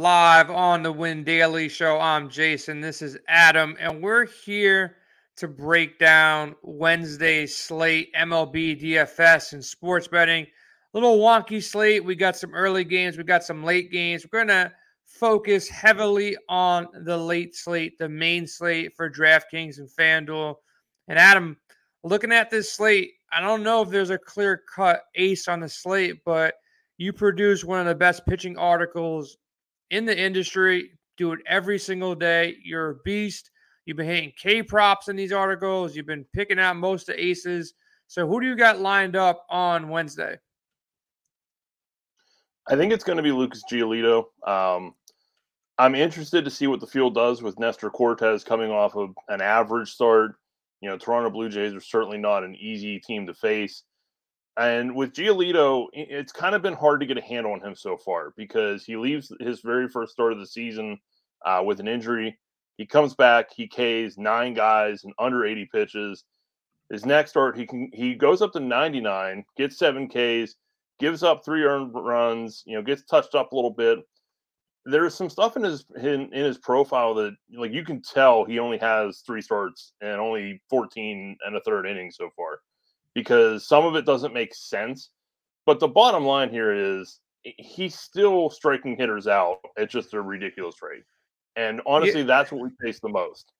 live on the Win Daily Show. I'm Jason. This is Adam, and we're here to break down Wednesday's slate, MLB, DFS, and sports betting. A little wonky slate. We got some early games, we got some late games. We're gonna focus heavily on the late slate, the main slate for DraftKings and FanDuel. And Adam, looking at this slate, I don't know if there's a clear cut ace on the slate, but you produce one of the best pitching articles in the industry. Do it every single day. You're a beast. You've been hitting K props in these articles. You've been picking out most of aces. So who do you got lined up on Wednesday? I think it's going to be Lucas Giolito. Um, I'm interested to see what the field does with Nestor Cortes coming off of an average start. You know, Toronto Blue Jays are certainly not an easy team to face. And with Giolito, it's kind of been hard to get a handle on him so far because he leaves his very first start of the season uh, with an injury. He comes back, he Ks nine guys and under 80 pitches. His next start, he can he goes up to 99, gets seven Ks, gives up three earned runs, you know, gets touched up a little bit. There's some stuff in his in, in his profile that like you can tell he only has three starts and only 14 and a third inning so far because some of it doesn't make sense. But the bottom line here is he's still striking hitters out at just a ridiculous rate. And honestly, yeah. that's what we face the most.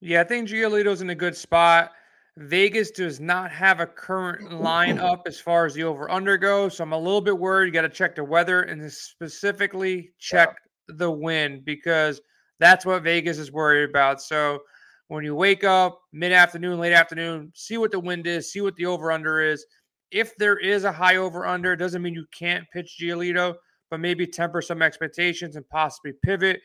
Yeah, I think Giolito's in a good spot. Vegas does not have a current lineup as far as the over under goes. So I'm a little bit worried. You got to check the weather and specifically check yeah. the wind because that's what Vegas is worried about. So when you wake up mid afternoon, late afternoon, see what the wind is, see what the over under is. If there is a high over under, doesn't mean you can't pitch Giolito, but maybe temper some expectations and possibly pivot.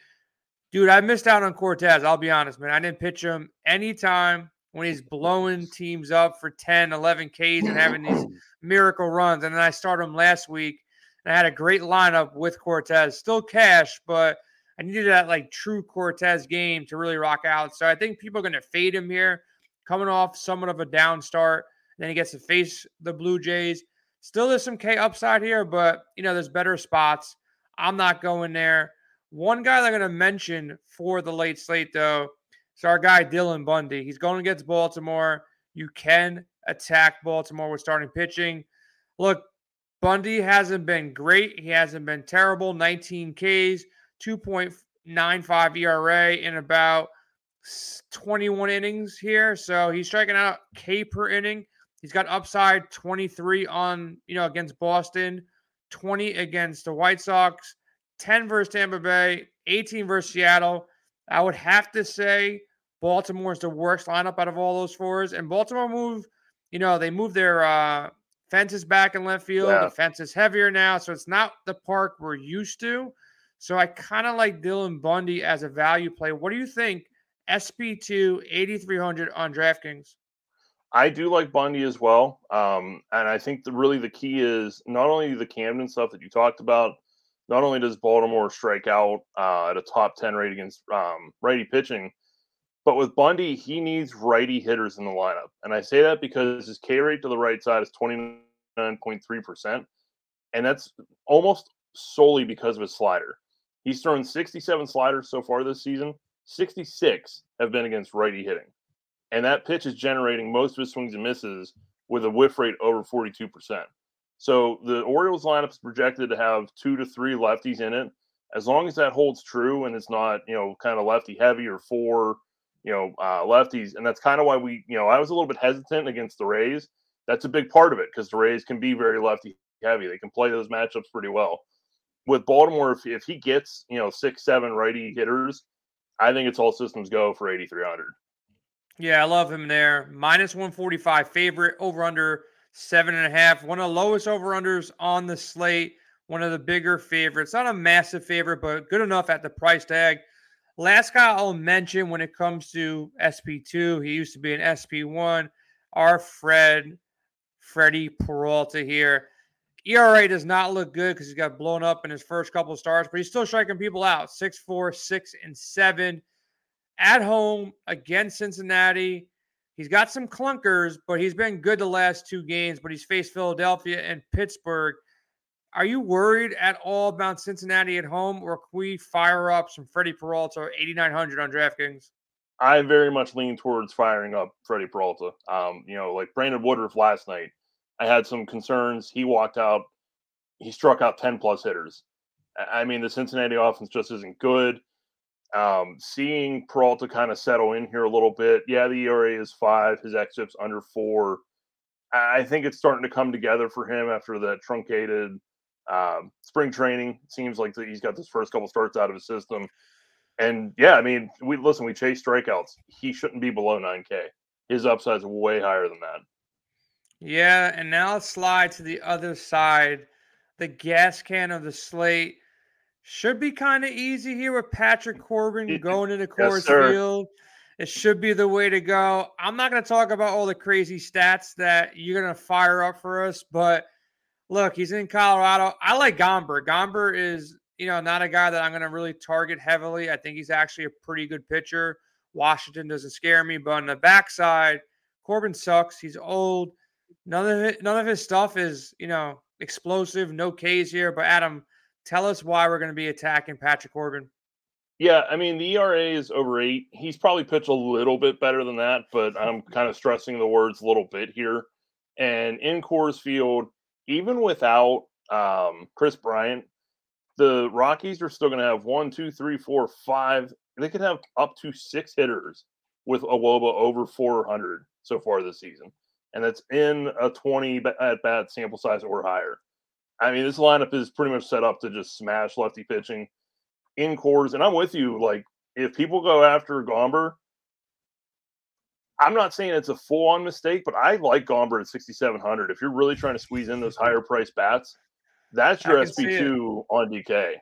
Dude, I missed out on Cortes. I'll be honest, man. I didn't pitch him anytime when he's blowing teams up for 10, 11 Ks and having these miracle runs. And then I started him last week and I had a great lineup with Cortes. Still cash, but I needed that like true Cortes game to really rock out. So I think people are going to fade him here, coming off somewhat of a down start. Then he gets to face the Blue Jays. Still, there's some K upside here, but you know, there's better spots. I'm not going there. One guy I'm going to mention for the late slate, though, is our guy Dylan Bundy. He's going against Baltimore. You can attack Baltimore with starting pitching. Look, Bundy hasn't been great. He hasn't been terrible. 19 Ks, 2.95 ERA in about 21 innings here. So he's striking out K per inning. He's got upside 23 on, you know, against Boston, 20 against the White Sox, 10 versus Tampa Bay, 18 versus Seattle. I would have to say Baltimore is the worst lineup out of all those fours. And Baltimore moved, you know, they moved their uh, fences back in left field. Yeah. The fence is heavier now. So it's not the park we're used to. So I kind of like Dylan Bundy as a value play. What do you think? SP2 8300 on DraftKings. I do like Bundy as well. Um, and I think the, really the key is not only the Camden stuff that you talked about, not only does Baltimore strike out uh, at a top 10 rate against um, righty pitching, but with Bundy, he needs righty hitters in the lineup. And I say that because his K rate to the right side is 29.3%. And that's almost solely because of his slider. He's thrown 67 sliders so far this season. 66 have been against righty hitting. And that pitch is generating most of his swings and misses with a whiff rate over 42%. So the Orioles lineup is projected to have two to three lefties in it. As long as that holds true and it's not, you know, kind of lefty heavy or four, you know, uh, lefties, and that's kind of why we, you know, I was a little bit hesitant against the Rays. That's a big part of it because the Rays can be very lefty heavy. They can play those matchups pretty well. With Baltimore, if, if he gets, you know, six, seven righty hitters, I think it's all systems go for 8,300. Yeah, I love him there. Minus 145 favorite over under seven and a half. One of the lowest over unders on the slate. One of the bigger favorites. Not a massive favorite, but good enough at the price tag. Last guy I'll mention when it comes to SP2, he used to be an SP1. Our Fred, Freddie Peralta here. ERA does not look good because he's got blown up in his first couple of starts, but he's still striking people out. Six, four, six, and seven at home against Cincinnati. He's got some clunkers, but he's been good the last two games. But he's faced Philadelphia and Pittsburgh. Are you worried at all about Cincinnati at home, or can we fire up some Freddie Peralta 8,900 on DraftKings? I very much lean towards firing up Freddie Peralta. Um, you know, like Brandon Woodruff last night, I had some concerns. He walked out, he struck out 10 plus hitters. I mean, the Cincinnati offense just isn't good. Um, seeing Peralta kind of settle in here a little bit. Yeah, the ERA is five, his xFIP's under four. I think it's starting to come together for him after that truncated um, spring training. It seems like he's got this first couple starts out of his system. And yeah, I mean, we listen, we chase strikeouts. He shouldn't be below 9K. His upside's way higher than that. Yeah, and now let's slide to the other side. The gas can of the slate should be kind of easy here with Patrick Corbin mm-hmm. going into Coors yes, Field. It should be the way to go. I'm not going to talk about all the crazy stats that you're going to fire up for us, but look, he's in Colorado. I like Gomber. Gomber is, you know, not a guy that I'm going to really target heavily. I think he's actually a pretty good pitcher. Washington doesn't scare me, but on the backside, Corbin sucks. He's old. None of it, none of his stuff is, you know, explosive. No K's here. But Adam, tell us why we're going to be attacking Patrick Corbin. Yeah, I mean the ERA is over eight. He's probably pitched a little bit better than that, but I'm kind of stressing the words a little bit here. And in Coors Field, even without um, Kris Bryant, the Rockies are still going to have one, two, three, four, five. They could have up to six hitters with a WOBA over 400 so far this season, and that's in a 20 at bat sample size or higher. I mean, this lineup is pretty much set up to just smash lefty pitching in Coors. and I'm with you. Like, if people go after Gomber, I'm not saying it's a full on mistake, but I like Gomber at 6,700. If you're really trying to squeeze in those higher price bats, that's your SP2 on DK.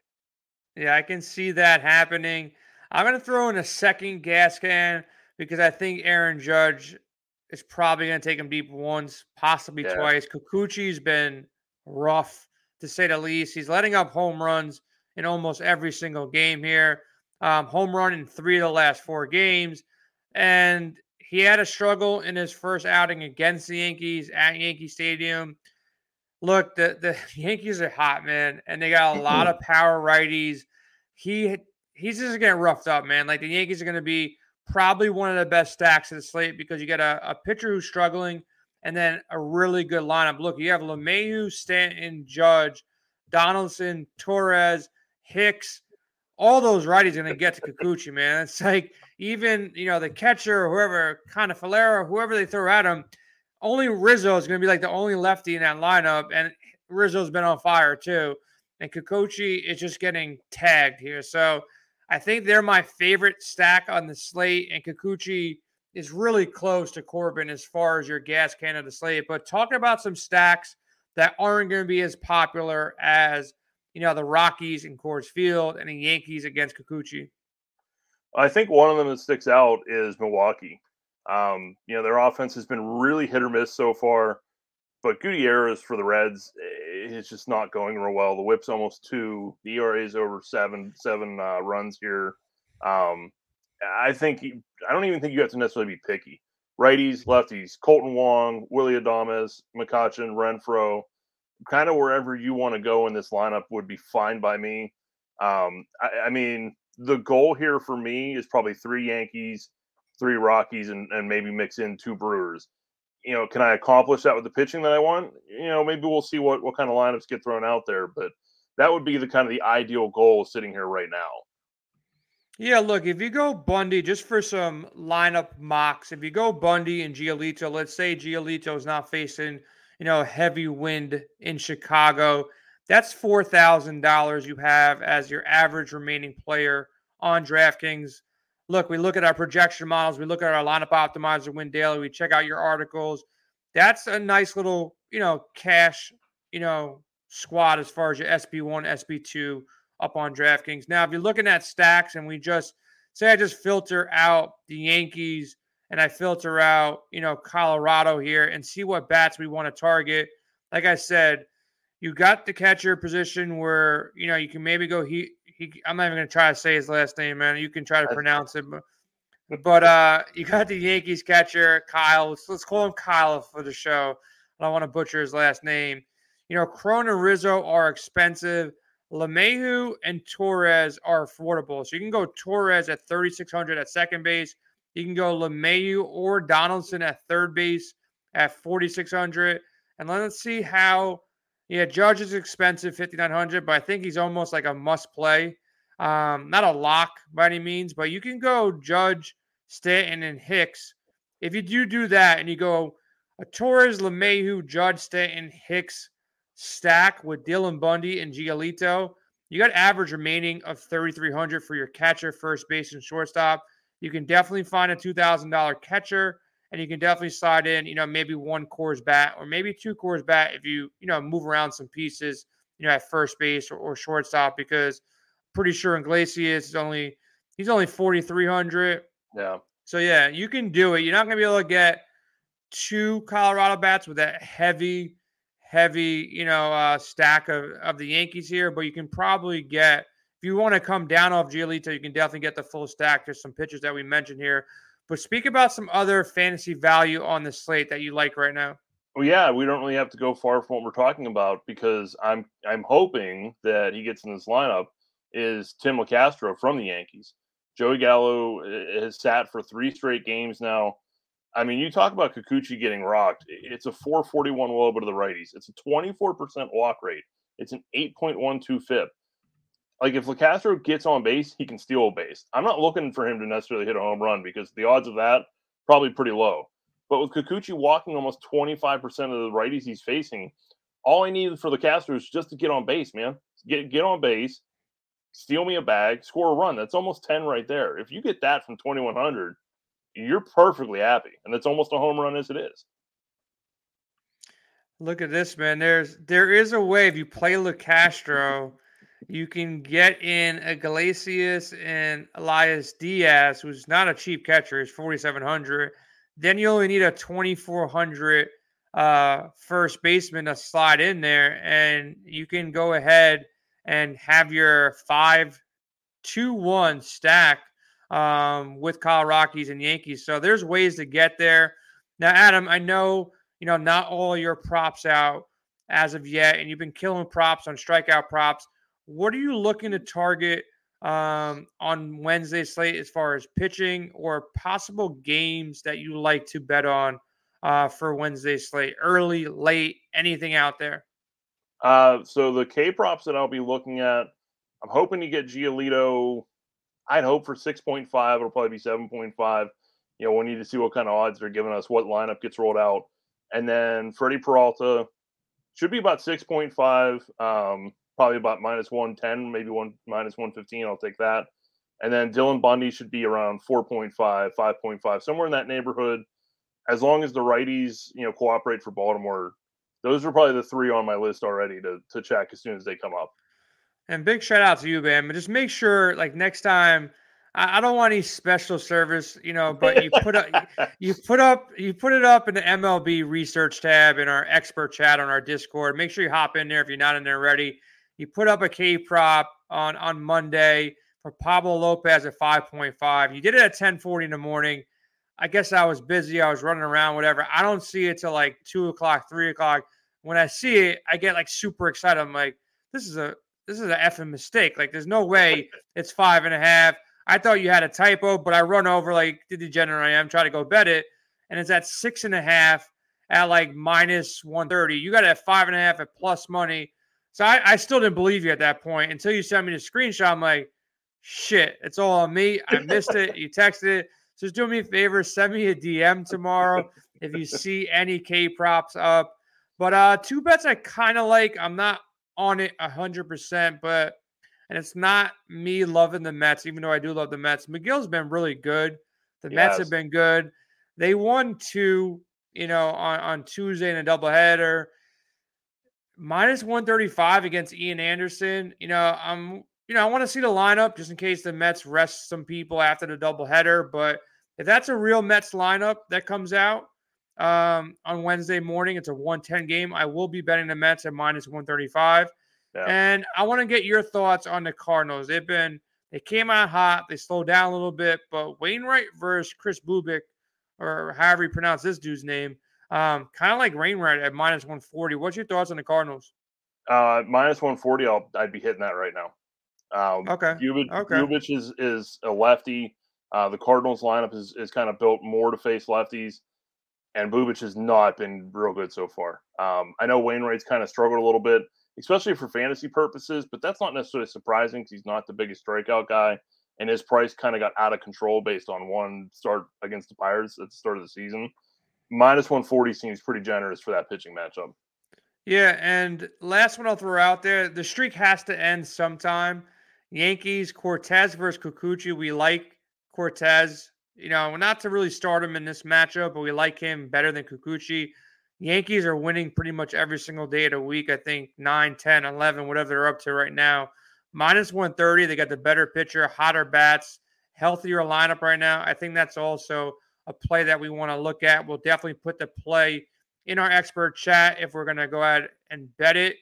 Yeah, I can see that happening. I'm going to throw in a second gas can because I think Aaron Judge is probably going to take him deep once, possibly yeah. twice. Kikuchi's been rough to say the least. He's letting up home runs in almost every single game here. Um, home run in three of the last four games. And he had a struggle in his first outing against the Yankees at Yankee Stadium. Look, the, the Yankees are hot, man, and they got a lot of power righties. He he's just getting roughed up, man. Like the Yankees are going to be probably one of the best stacks of the slate because you got a, a pitcher who's struggling and then a really good lineup. Look, you have LeMahieu, Stanton, Judge, Donaldson, Torres, Hicks, all those righties going to get to Kikuchi, man. It's like even, you know, the catcher or whoever, kind of Falera, whoever they throw at him, only Rizzo is going to be like the only lefty in that lineup. And Rizzo's been on fire too. And Kikuchi is just getting tagged here. So I think they're my favorite stack on the slate. And Kikuchi is really close to Corbin as far as your gas can of the slate. But talking about some stacks that aren't going to be as popular as – you know, the Rockies and Coors Field and the Yankees against Kikuchi? I think one of them that sticks out is Milwaukee. Um, you know, their offense has been really hit or miss so far, but Gutierrez for the Reds is just not going real well. The whip's almost two. The ERA is over seven, seven uh, runs here. Um, I think I don't even think you have to necessarily be picky. Righties, lefties, Kolten Wong, Willy Adames, McCutchen, Renfroe, kind of wherever you want to go in this lineup would be fine by me. Um, I, I, mean, the goal here for me is probably three Yankees, three Rockies, and, and maybe mix in two Brewers. You know, can I accomplish that with the pitching that I want? You know, maybe we'll see what, what kind of lineups get thrown out there, but that would be the kind of the ideal goal sitting here right now. Yeah, look, if you go Bundy, just for some lineup mocks, if you go Bundy and Giolito, let's say Giolito is not facing – you know, heavy wind in Chicago. That's $4,000 you have as your average remaining player on DraftKings. Look, we look at our projection models, we look at our lineup optimizer win daily, we check out your articles. That's a nice little, you know, cash, you know, squad as far as your SP1, SP2 up on DraftKings. Now, if you're looking at stacks and we just say I just filter out the Yankees, and I filter out, you know, Colorado here and see what bats we want to target. Like I said, you got the catcher position where, you know, you can maybe go he he I'm not even gonna try to say his last name, man. You can try to pronounce it, but but uh you got the Yankees catcher, Kyle. Let's, let's call him Kyle for the show. I don't want to butcher his last name. You know, Cron and Rizzo are expensive. LeMahieu and Torres are affordable. So you can go Torres at 3,600 at second base. You can go LeMahieu or Donaldson at third base at 4,600. And let's see how, yeah, Judge is expensive, 5,900, but I think he's almost like a must play. Um, not a lock by any means, but you can go Judge, Stanton, and Hicks. If you do do that and you go a Torres, LeMahieu, Judge, Stanton, Hicks stack with Dylan Bundy and Giolito, you got average remaining of 3,300 for your catcher, first base, and shortstop. You can definitely find a $2,000 catcher and you can definitely slide in, you know, maybe one Coors bat or maybe two Coors bat if you, you know, move around some pieces, you know, at first base or, or shortstop because pretty sure Iglesias is only he's only 4,300. Yeah. So yeah, you can do it. You're not going to be able to get two Colorado bats with that heavy, heavy, you know, uh, stack of, of the Yankees here, but you can probably get if you want to come down off Giolito, you can definitely get the full stack. There's some pitchers that we mentioned here. But speak about some other fantasy value on the slate that you like right now. Well, yeah, we don't really have to go far from what we're talking about because I'm I'm hoping that he gets in this lineup is Tim Locastro from the Yankees. Joey Gallo eh, has sat for three straight games now. I mean, you talk about Kikuchi getting rocked. It's a 441 woba to the righties. It's a 24% walk rate. It's an 8.12 FIP. Like if Locastro gets on base, he can steal a base. I'm not looking for him to necessarily hit a home run because the odds of that probably pretty low. But with Kikuchi walking almost 25% of the righties he's facing, all I need for Locastro is just to get on base, man. Get get on base, steal me a bag, score a run. That's almost 10 right there. If you get that from 2100, you're perfectly happy. And it's almost a home run as it is. Look at this, man. There's there is a way if you play Locastro, you can get in Iglesias and Elias Diaz, who's not a cheap catcher, is 4,700. Then you only need a 2,400 uh, first baseman to slide in there, and you can go ahead and have your five, two, one stack um, with Kyle Rockies and Yankees. So there's ways to get there. Now, Adam, I know you know not all your props out as of yet, and you've been killing props on strikeout props. What are you looking to target um, on Wednesday slate as far as pitching or possible games that you like to bet on uh, for Wednesday slate? Early, late, anything out there? Uh, so the K props that I'll be looking at, I'm hoping to get Giolito. I'd hope for 6.5. It'll probably be 7.5. You know, we need to see what kind of odds they're giving us, what lineup gets rolled out. And then Freddie Peralta should be about 6.5. Um, probably about minus 110, maybe one minus 115. I'll take that. And then Dylan Bundy should be around 4.5, 5.5, somewhere in that neighborhood. As long as the righties, you know, cooperate for Baltimore, those are probably the three on my list already to to check as soon as they come up. And big shout out to you, man. But just make sure, like next time, I, I don't want any special service, you know. But you put up, you put up, you put it up in the MLB research tab in our expert chat on our Discord. Make sure you hop in there if you're not in there already. You put up a K prop on on Monday for Pablo Lopez at 5.5. You did it at 10:40 in the morning. I guess I was busy. I was running around, whatever. I don't see it till like two o'clock, three o'clock. When I see it, I get like super excited. I'm like, this is a this is an effing mistake. Like, there's no way it's five and a half. I thought you had a typo, but I run over like the degenerate I am, try to go bet it, and it's at six and a half at like minus 130. You got it at five and a half at plus money. So I, I still didn't believe you at that point until you sent me the screenshot. I'm like, shit, it's all on me. I missed it. You texted it. So just do me a favor, send me a DM tomorrow if you see any K props up. But uh two bets I kind of like. I'm not on it hundred percent, but and it's not me loving the Mets, even though I do love the Mets. Megill's been really good. The yes. Mets have been good. They won two, you know, on, on Tuesday in a doubleheader minus 135 against Ian Anderson. You know, I'm you know, I want to see the lineup just in case the Mets rest some people after the doubleheader. But if that's a real Mets lineup that comes out um, on Wednesday morning, it's a 110 game. I will be betting the Mets at minus 135. Yeah. And I want to get your thoughts on the Cardinals. They've been they came out hot, they slowed down a little bit, but Wainwright versus Chris Bubic, or however you pronounce this dude's name, um, kind of like Wainwright at minus 140. What's your thoughts on the Cardinals? Uh, minus 140, I'll, I'd be hitting that right now. Um, okay. Bubic, okay. Bubic is, is a lefty. Uh, the Cardinals lineup is, is kind of built more to face lefties, and Bubic has not been real good so far. Um, I know Wainwright's kind of struggled a little bit, especially for fantasy purposes, but that's not necessarily surprising because he's not the biggest strikeout guy, and his price kind of got out of control based on one start against the Pirates at the start of the season. Minus 140 seems pretty generous for that pitching matchup. Yeah, and last one I'll throw out there: the streak has to end sometime. Yankees Cortes versus Kikuchi. We like Cortes. You know, not to really start him in this matchup, but we like him better than Kikuchi. Yankees are winning pretty much every single day of the week. I think 9, 10, 11, whatever they're up to right now. Minus 130. They got the better pitcher, hotter bats, healthier lineup right now. I think that's also a play that we want to look at. We'll definitely put the play in our expert chat if we're going to go ahead and bet it.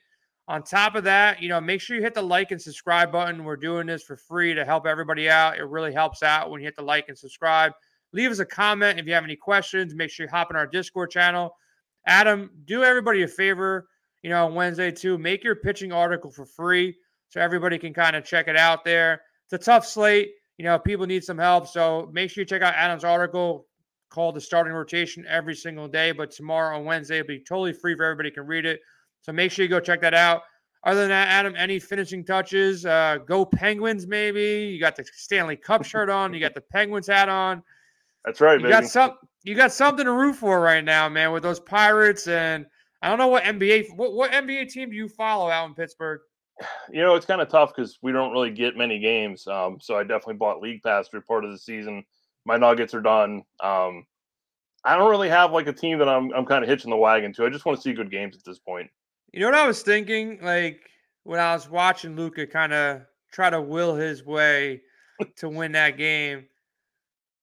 On top of that, you know, make sure you hit the like and subscribe button. We're doing this for free to help everybody out. It really helps out when you hit the like and subscribe. Leave us a comment if you have any questions. Make sure you hop in our Discord channel. Adam, do everybody a favor, you know, on Wednesday too. Make your pitching article for free so everybody can kind of check it out there. It's a tough slate. You know, people need some help. So make sure you check out Adam's article called The Starting Rotation every single day. But tomorrow on Wednesday, it'll be totally free for everybody can read it. So make sure you go check that out. Other than that, Adam, any finishing touches? Uh, go Penguins, maybe. You got the Stanley Cup shirt on. You got the Penguins hat on. That's right. You baby. got some. You got something to root for right now, man, with those Pirates. And I don't know what NBA. What, what NBA team do you follow out in Pittsburgh? You know, it's kind of tough because we don't really get many games. Um, so I definitely bought League Pass for part of the season. My Nuggets are done. Um, I don't really have like a team that I'm I'm kind of hitching the wagon to. I just want to see good games at this point. You know what I was thinking? Like when I was watching Luka kind of try to will his way to win that game.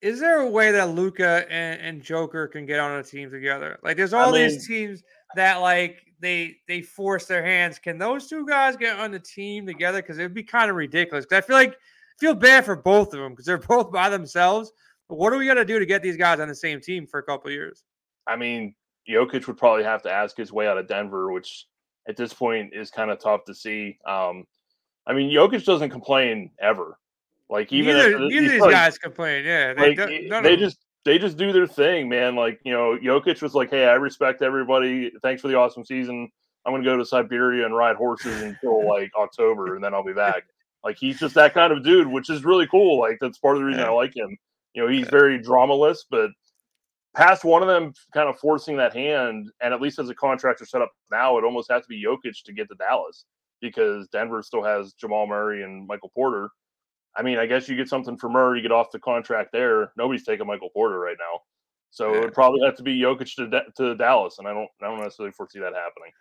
Is there a way that Luka and, and, Joker can get on a team together? Like there's all I mean, these teams that like they they force their hands. Can those two guys get on the team together? Because it would be kind of ridiculous. I feel like I feel bad for both of them because they're both by themselves. What do we got to do to get these guys on the same team for a couple years? I mean, Jokic would probably have to ask his way out of Denver, which at this point is kind of tough to see. Um, I mean, Jokic doesn't complain ever. Like even neither, neither these like, guys complain. Yeah, they, like, they just they just do their thing, man. Like you know, Jokic was like, "Hey, I respect everybody. Thanks for the awesome season. I'm going to go to Siberia and ride horses until like October, and then I'll be back." Like he's just that kind of dude, which is really cool. Like that's part of the reason I like him. You know, he's very dramaless, but past one of them kind of forcing that hand, and at least as a contractor set up now, it almost has to be Jokic to get to Dallas because Denver still has Jamal Murray and Michael Porter. I mean, I guess you get something for Murray, you get off the contract there. Nobody's taking Michael Porter right now, so yeah. it would probably have to be Jokic to to Dallas, and I don't I don't necessarily foresee that happening.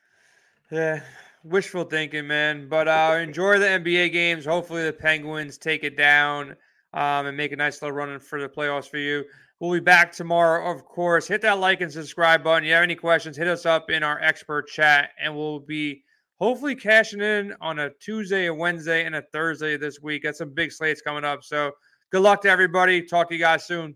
Yeah, wishful thinking, man. But uh, enjoy the NBA games. Hopefully, the Penguins take it down um, and make a nice little run for the playoffs for you. We'll be back tomorrow, of course. Hit that like and subscribe button. If you have any questions, hit us up in our expert chat, and we'll be hopefully cashing in on a Tuesday, a Wednesday, and a Thursday this week. Got some big slates coming up. So good luck to everybody. Talk to you guys soon.